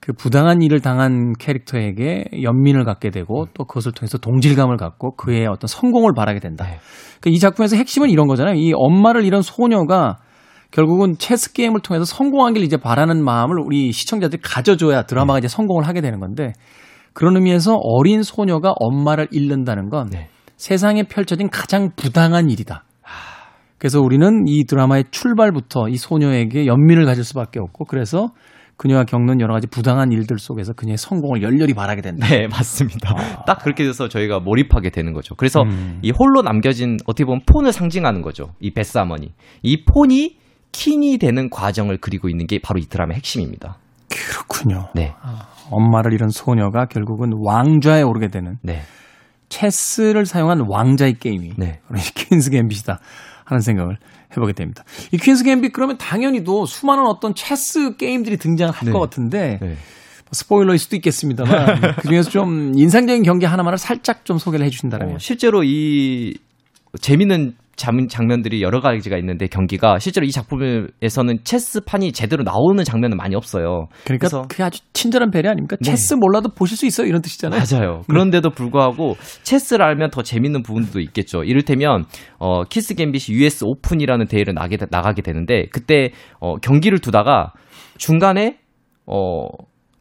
그 부당한 일을 당한 캐릭터에게 연민을 갖게 되고 또 그것을 통해서 동질감을 갖고 그의 어떤 성공을 바라게 된다. 네. 그러니까 이 작품에서 핵심은 이런 거잖아요. 이 엄마를 잃은 소녀가 결국은 체스 게임을 통해서 성공하길 이제 바라는 마음을 우리 시청자들이 가져줘야 드라마가 이제 성공을 하게 되는 건데 그런 의미에서 어린 소녀가 엄마를 잃는다는 건 네. 세상에 펼쳐진 가장 부당한 일이다. 그래서 우리는 이 드라마의 출발부터 이 소녀에게 연민을 가질 수밖에 없고 그래서 그녀가 겪는 여러 가지 부당한 일들 속에서 그녀의 성공을 열렬히 바라게 된다. 네, 맞습니다. 딱 그렇게 돼서 저희가 몰입하게 되는 거죠. 그래서 이 홀로 남겨진 어떻게 보면 폰을 상징하는 거죠. 이 베스 아머니. 이 폰이 킨이 되는 과정을 그리고 있는 게 바로 이 드라마의 핵심입니다. 그렇군요. 네. 엄마를 잃은 소녀가 결국은 왕좌에 오르게 되는 네. 체스를 사용한 왕자의 게임이 네. 바로 이 퀸스 갬빗이다 하는 생각을 해보게 됩니다. 이 퀸스 갬빗 그러면 당연히도 수많은 어떤 체스 게임들이 등장할 네. 것 같은데 네. 스포일러일 수도 있겠습니다만 그 중에서 좀 인상적인 경기 하나만을 살짝 좀 소개를 해주신다면 어, 실제로 이 재밌는 장, 장면들이 여러 가지가 있는데 경기가 실제로 이 작품에서는 체스판이 제대로 나오는 장면은 많이 없어요. 그러니까 그래서- 그게 아주 친절한 배려 아닙니까? 네. 체스 몰라도 보실 수 있어요 이런 뜻이잖아요. 맞아요. 그런데도 불구하고 체스를 알면 더 재밌는 부분도 있겠죠. 이를테면 어 Queen's Gambit이 US Open이라는 대회를 나게 나가게 되는데 그때 어 경기를 두다가 중간에 어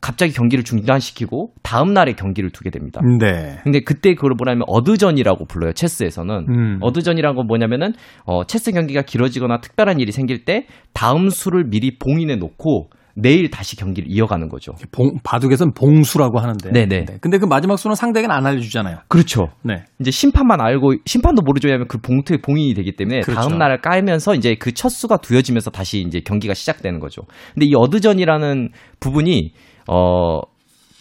갑자기 경기를 중단시키고 다음 날에 경기를 두게 됩니다. 네. 근데 그때 그걸 뭐냐면 adjourn이라고 불러요. 체스에서는. 음. adjourn이란 건 뭐냐면은 어 체스 경기가 길어지거나 특별한 일이 생길 때 다음 수를 미리 봉인해 놓고 내일 다시 경기를 이어가는 거죠. 봉, 바둑에서는 봉수라고 하는데. 네네. 네. 근데 그 마지막 수는 상대에게는 안 알려주잖아요. 그렇죠. 네. 이제 심판만 알고 심판도 모르죠 왜냐면 그 봉투에 봉인이 되기 때문에 그렇죠. 다음 날 깔면서 이제 그 첫 수가 두어지면서 다시 이제 경기가 시작되는 거죠. 근데 이 어드전이라는 부분이 어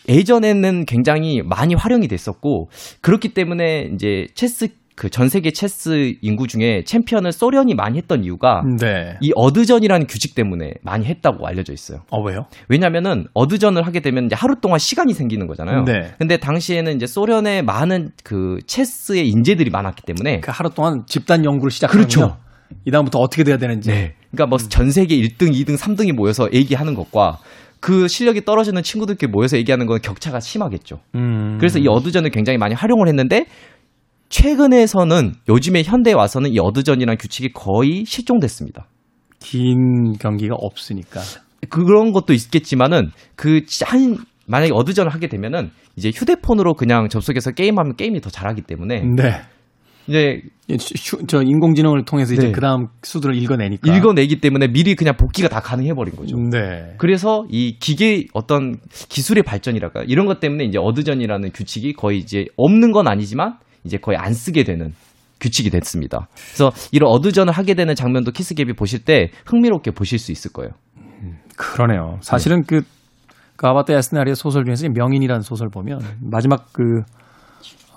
예전에는 굉장히 많이 활용이 됐었고 그렇기 때문에 이제 체스 그 전 세계 체스 인구 중에 챔피언을 소련이 많이 했던 이유가 네. 이 어드전이라는 규칙 때문에 많이 했다고 알려져 있어요. 어, 왜요? 왜냐면은 어드전을 하게 되면 이제 하루 동안 시간이 생기는 거잖아요. 네. 근데 당시에는 이제 소련에 많은 그 체스의 인재들이 많았기 때문에 그 하루 동안 집단 연구를 시작하는군요. 그렇죠. 이 다음부터 어떻게 돼야 되는지. 네. 그러니까 뭐 전 세계 1등, 2등, 3등이 모여서 얘기하는 것과 그 실력이 떨어지는 친구들끼리 모여서 얘기하는 건 격차가 심하겠죠. 음. 그래서 이 어드전을 굉장히 많이 활용을 했는데 최근에서는 요즘에 현대에 와서는 이 어드전이라는 규칙이 거의 실종됐습니다. 긴 경기가 없으니까. 그런 것도 있겠지만은 그 한 만약에 어드전을 하게 되면은 이제 휴대폰으로 그냥 접속해서 게임하면 게임이 더 잘하기 때문에 네. 이제 휴- 저 인공지능을 통해서 이제 네. 그 다음 수들을 읽어내니까. 읽어내기 때문에 미리 그냥 복귀가 다 가능해 버린 거죠. 네. 그래서 이 기계 어떤 기술의 발전이랄까 이런 것 때문에 이제 어드전이라는 규칙이 거의 이제 없는 건 아니지만 이제 거의 안 쓰게 되는 규칙이 됐습니다. 그래서 이런 어드전을 하게 되는 장면도 키스갭이 보실 때 흥미롭게 보실 수 있을 거예요. 그러네요. 사실은 그, 그 아바타 야스나리의 소설 중에서 이 명인이라는 소설 보면 마지막 그,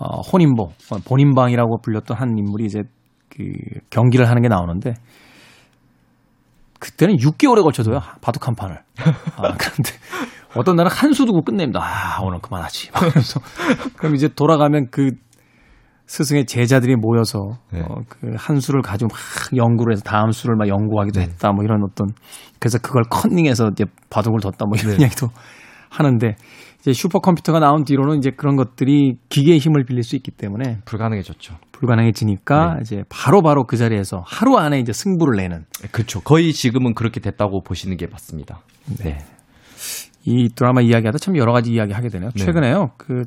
어, 혼인보, 어, 본인방이라고 불렸던 한 인물이 이제 그 경기를 하는 게 나오는데 그때는 6개월에 걸쳐도요. 바둑 한 판을. 아, 그런데 어떤 날은 한 수 두고 끝냅니다. 아, 오늘 그만하지. 막 그러면서 그럼 이제 돌아가면 그 스승의 제자들이 모여서 네. 어, 그 한 수를 가지고 막 연구를 해서 다음 수를 막 연구하기도 했다. 뭐 이런 어떤 그래서 그걸 컨닝해서 이제 바둑을 뒀다. 뭐 이런 이야기도 하는데 이제 슈퍼컴퓨터가 나온 뒤로는 이제 그런 것들이 기계의 힘을 빌릴 수 있기 때문에 불가능해졌죠. 불가능해지니까 이제 바로 바로 그 자리에서 하루 안에 이제 승부를 내는 그렇죠. 거의 지금은 그렇게 됐다고 보시는 게 맞습니다. 네. 이 드라마 이야기하다 참 여러 가지 이야기 하게 되네요. 네. 최근에요. 그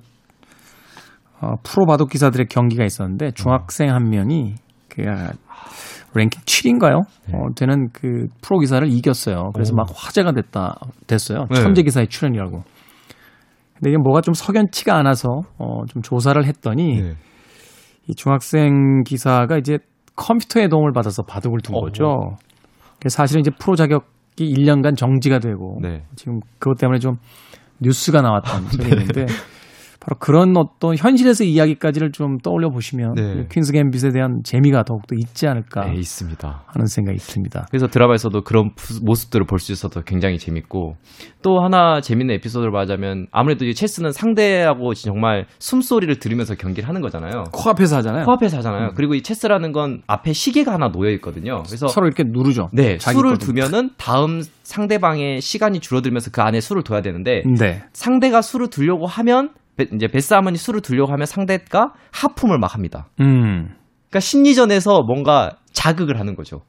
어, 프로 바둑 기사들의 경기가 있었는데 중학생 한 명이 그 아, 랭킹 7인가요? 네. 어, 되는 그 프로 기사를 이겼어요. 그래서 막 화제가 됐다 됐어요. 네. 천재 기사의 출연이라고. 근데 이게 뭐가 좀 석연치가 않아서 어, 좀 조사를 했더니 네. 이 중학생 기사가 이제 컴퓨터의 도움을 받아서 바둑을 둔. 거죠. 그래서 사실은 이제 프로 자격이 1년간 정지가 되고 네. 지금 그것 때문에 좀 뉴스가 나왔던 적이 있는데 바로 그런 어떤 현실에서 이야기까지를 좀 떠올려 보시면 네. 퀸스 갬빗에 대한 재미가 더욱더 있지 않을까 네, 있습니다. 하는 생각이 듭니다. 그래서 드라마에서도 그런 부- 모습들을 볼 수 있어서 굉장히 재밌고 또 하나 재밌는 에피소드를 말하자면 아무래도 이 체스는 상대하고 정말 숨소리를 들으면서 경기를 하는 거잖아요. 코앞에서 하잖아요. 코앞에서 하잖아요. 그리고 이 체스라는 건 앞에 시계가 하나 놓여 있거든요. 그래서 서로 이렇게 누르죠. 네, 수를. 두면은 다음 상대방의 시간이 줄어들면서 그 안에 수를 둬야 되는데 네. 상대가 수를 두려고 하면 베- 이제 베스 아머니 수를 두려고 하면 상대가 하품을 막 합니다. 음. 그러니까 심리전에서 뭔가 자극을 하는 거죠.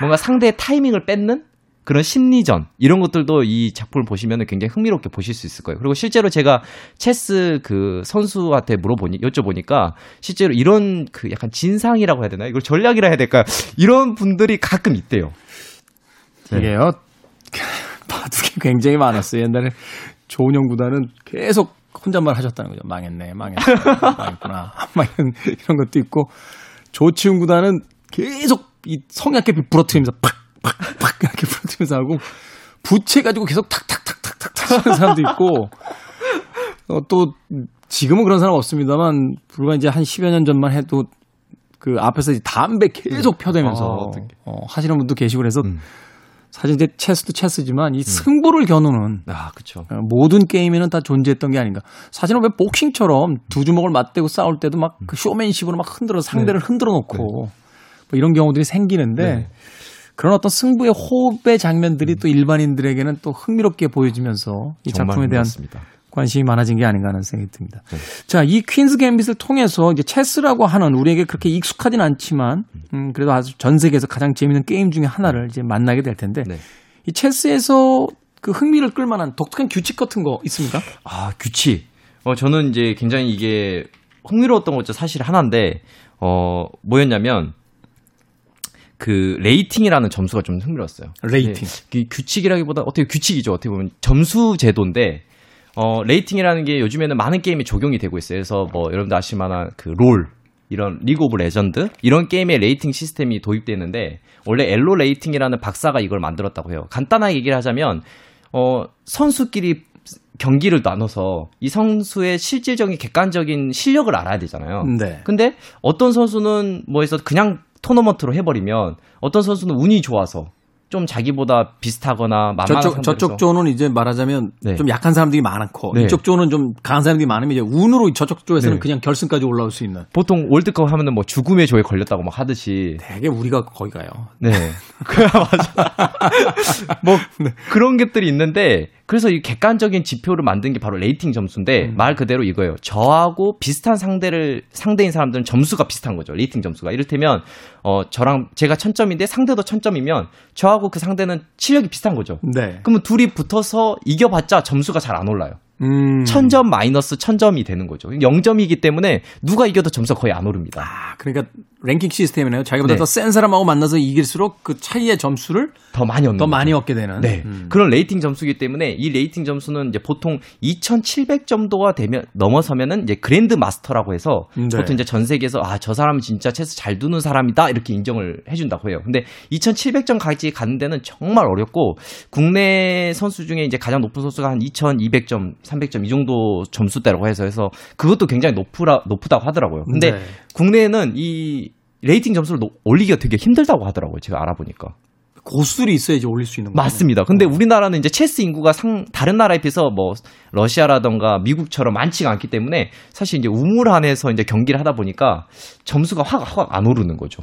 뭔가 상대의 타이밍을 뺏는 그런 심리전 이런 것들도 이 작품을 보시면 굉장히 흥미롭게 보실 수 있을 거예요. 그리고 실제로 제가 체스 그 선수한테 물어보니 여쭤보니까 실제로 이런 그 약간 진상이라고 해야 되나 이걸 전략이라 해야 될까 이런 분들이 가끔 있대요. 네. 이게요. 바둑이 굉장히 많았어요. 옛날에 조은영 구단은 계속 혼잣말 하셨다는 거죠. 망했네, 망했네, 망했구나. 막 이런, 이런 것도 있고 조치훈 구단은 계속 이 성약개비 부러뜨리면서 팍, 팍, 팍 이렇게 부러뜨리면서 하고 부채 가지고 계속 탁탁탁탁탁 타시는 사람도 있고 어, 또 지금은 그런 사람 없습니다만 불과 이제 한 10여 년 전만 해도 그 앞에서 이제 담배 계속 펴대면서 아. 어, 하시는 분도 계시고 그래서 음. 사실 이제 체스도 체스지만 이 승부를 겨누는 아. 어, 모든 게임에는 다 존재했던 게 아닌가. 사실은 왜 복싱처럼 두 주먹을 맞대고 싸울 때도 막 그 쇼맨십으로 막 흔들어 상대를 흔들어 놓고 뭐 이런 경우들이 생기는데 네. 그런 어떤 승부의 호흡의 장면들이 또 일반인들에게는 또 흥미롭게 보여지면서 이 작품에 대한 맞습니다. 관심이 많아진 게 아닌가 하는 생각이 듭니다. 네. 자, 이 Queen's Gambit을 통해서 이제 체스라고 하는 우리에게 그렇게 익숙하진 않지만 음, 그래도 아주 전 세계에서 가장 재미있는 게임 중에 하나를 이제 만나게 될 텐데 네. 이 체스에서 그 흥미를 끌만한 독특한 규칙 같은 거 있습니까? 아, 규칙. 어, 저는 이제 굉장히 이게 흥미로웠던 것도 사실 하나인데, 어, 뭐였냐면, 그, rating이라는 점수가 좀 흥미로웠어요. rating. 네, 그 규칙이라기보다 어떻게 규칙이죠. 어떻게 보면 점수 제도인데, 어, rating이라는 게 요즘에는 많은 게임에 적용이 되고 있어요. 그래서 뭐, 여러분들 아실 만한 그 롤, 이런 리그 오브 레전드 이런 게임에 rating 시스템이 도입되는데 원래 엘로 rating이라는 박사가 이걸 만들었다고 해요. 간단하게 얘기를 하자면 어 선수끼리 경기를 나눠서 이 선수의 실질적인 객관적인 실력을 알아야 되잖아요. 네. 근데 어떤 선수는 뭐해서 그냥 토너먼트로 해버리면 어떤 선수는 운이 좋아서 좀 자기보다 비슷하거나 만만한 저쪽 저쪽 조는 이제 말하자면 네. 좀 약한 사람들이 많고 네. 이쪽 조는 좀 강한 사람들이 많으면 이제 운으로 저쪽 조에서는 네. 그냥 결승까지 올라올 수 있는. 보통 월드컵 하면은 뭐 죽음의 조에 걸렸다고 막 하듯이 되게 우리가 거기 가요. 네. 그래, 맞아. 뭐, 그런 것들이 있는데, 그래서 이 객관적인 지표를 만든 게 바로 레이팅 점수인데, 말 그대로 이거예요. 저하고 비슷한 상대를, 상대인 사람들은 점수가 비슷한 거죠. 레이팅 점수가. 이를테면, 어, 저랑 제가 천점인데 상대도 천점이면, 저하고 그 상대는 실력이 비슷한 거죠. 네. 그러면 둘이 붙어서 이겨봤자 점수가 잘 안 올라요. 음. 천점 마이너스 천점이 되는 거죠. 0점이기 때문에 누가 이겨도 점수가 거의 안 오릅니다. 아, 그러니까 랭킹 시스템이네요. 자기보다 네. 더센 사람하고 만나서 이길수록 그 차이의 점수를 더 많이 얻는 더 거죠. 많이 얻게 되는. 네. 음. 그런 레이팅 점수기 때문에 이 레이팅 점수는 이제 보통 2,700 정도가 되면 넘어서면은 이제 그랜드 마스터라고 해서 네. 보통 이제 전 세계에서 아, 저 사람은 진짜 체스 잘 두는 사람이다 이렇게 인정을 해 준다고 해요. 근데 2,700점까지 가는 데는 정말 어렵고 국내 선수 중에 이제 가장 높은 선수가 한 2,200점, 300점 이 정도 점수대라고 해서 해서 그것도 굉장히 높으라 높다고 하더라고요. 근데 네. 국내에는 이 레이팅 점수를 노- 올리기가 되게 힘들다고 하더라고요. 제가 알아보니까. 고수들이 있어야지 올릴 수 있는 거죠. 맞습니다. 근데 우리나라는 이제 체스 인구가 상 다른 나라에 비해서 뭐 러시아라던가 미국처럼 많지가 않기 때문에 사실 이제 우물 안에서 이제 경기를 하다 보니까 점수가 확 확 안 오르는 거죠.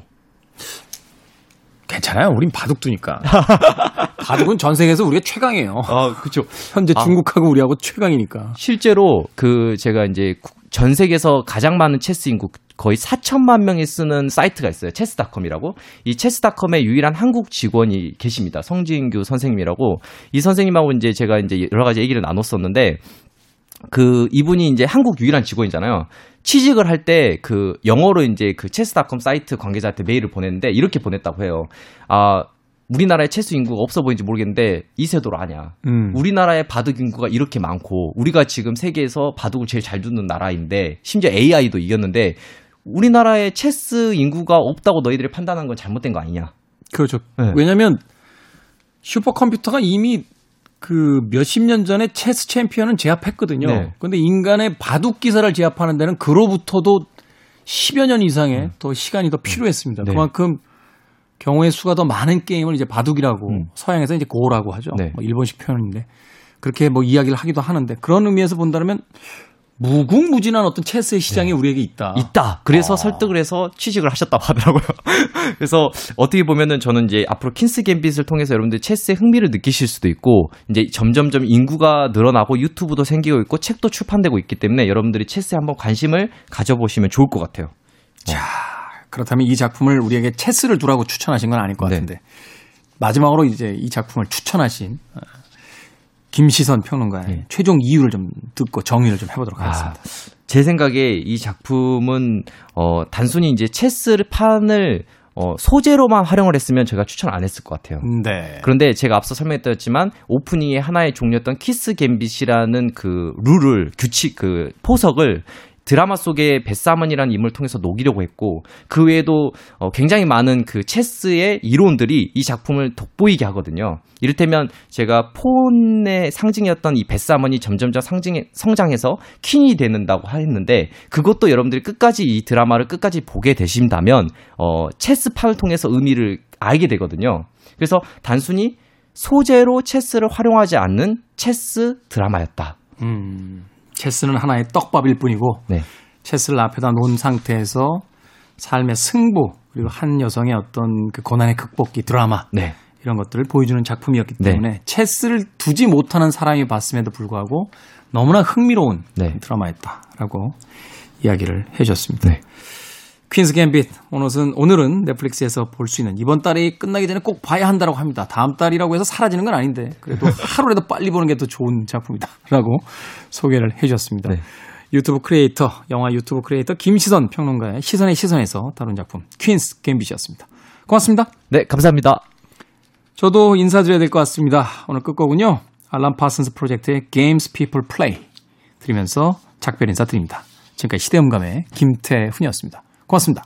괜찮아요. 우린 바둑 두니까. 바둑은 전 세계에서 우리가 최강이에요. 아, 그렇죠. 현재 아. 중국하고 우리하고 최강이니까. 실제로 그 제가 이제 국- 전 세계에서 가장 많은 체스 인구 거의 4천만 명이 쓰는 사이트가 있어요. 체스닷컴이라고. 이 체스닷컴의 유일한 한국 직원이 계십니다. 성진규 선생님이라고. 이 선생님하고 이제 제가 이제 여러 가지 얘기를 나눴었는데 그 이분이 이제 한국 유일한 직원이잖아요. 취직을 할 때 그 영어로 이제 그 체스닷컴 사이트 관계자한테 메일을 보냈는데 이렇게 보냈다고 해요. 아 우리나라에 체스 인구가 없어 보이는지 모르겠는데 이세돌 아냐. 음. 우리나라의 바둑 인구가 이렇게 많고 우리가 지금 세계에서 바둑을 제일 잘 두는 나라인데 심지어 AI도 이겼는데 우리나라의 체스 인구가 없다고 너희들이 판단한 건 잘못된 거 아니냐? 그렇죠. 네. 왜냐하면 슈퍼컴퓨터가 이미 그 몇십 년 전에 체스 챔피언은 제압했거든요. 네. 그런데 인간의 바둑 기사를 제압하는 데는 그로부터도 10여 년 이상의 더 시간이 더 필요했습니다. 음. 네. 그만큼 경우의 수가 더 많은 게임을 이제 바둑이라고 음. 서양에서 이제 고라고 하죠. 네. 뭐 일본식 표현인데 그렇게 뭐 이야기를 하기도 하는데 그런 의미에서 본다면 무궁무진한 어떤 체스의 시장이 우리에게 있다. 있다. 그래서 아. 설득을 해서 취직을 하셨다고 하더라고요. 그래서 어떻게 보면은 저는 이제 앞으로 킨스 갬빗을 통해서 여러분들 체스에 흥미를 느끼실 수도 있고 이제 점점점 인구가 늘어나고 유튜브도 생기고 있고 책도 출판되고 있기 때문에 여러분들이 체스에 한번 관심을 가져보시면 좋을 것 같아요. 그렇다면 이 작품을 우리에게 체스를 두라고 추천하신 건 아닐 것 네. 같은데 마지막으로 이제 이 작품을 추천하신 어, 김시선 평론가의 네. 최종 이유를 좀 듣고 정의를 좀 해보도록 하겠습니다. 제 생각에 이 작품은 어 단순히 이제 체스를 판을 어, 소재로만 활용을 했으면 제가 추천 안 했을 것 같아요. 네. 그런데 제가 앞서 설명했었지만 오프닝의 하나의 종류였던 퀸스 갬빗이라는 그 룰을 규칙 그 포석을 드라마 속의 베스 하먼이라는 인물을 통해서 녹이려고 했고 그 외에도 어, 굉장히 많은 그 체스의 이론들이 이 작품을 돋보이게 하거든요. 이를테면 제가 폰의 상징이었던 이 베스 하먼이 점점점 상징 성장해서 퀸이 되는다고 했는데 그것도 여러분들이 끝까지 이 드라마를 끝까지 보게 되신다면 어, 체스판을 통해서 의미를 알게 되거든요. 그래서 단순히 소재로 체스를 활용하지 않는 체스 드라마였다. 음, 체스는 하나의 떡밥일 뿐이고 네. 체스를 앞에다 놓은 상태에서 삶의 승부 그리고 한 여성의 어떤 그 고난의 극복기 드라마 네. 이런 것들을 보여주는 작품이었기 네. 때문에 체스를 두지 못하는 사람이 봤음에도 불구하고 너무나 흥미로운 네. 드라마였다라고 이야기를 해줬습니다. 네. 퀸스 갬빗 오늘은 오늘은 넷플릭스에서 볼 수 있는 이번 달이 끝나기 전에 꼭 봐야 한다고 합니다. 다음 달이라고 해서 사라지는 건 아닌데 그래도 하루라도 빨리 보는 게 더 좋은 작품이다라고 소개를 해주셨습니다. 네. 유튜브 크리에이터 영화 유튜브 크리에이터 김시선 평론가의 시선의 시선에서 다룬 작품 퀸스 갬빗이었습니다. 고맙습니다. 네, 감사합니다. 저도 인사드려야 될 것 같습니다. 오늘 끝곡은요. 알란 파슨스 프로젝트의 Games People Play 들으면서 작별 인사 드립니다. 지금까지 시대음감의 김태훈이었습니다. 고맙습니다.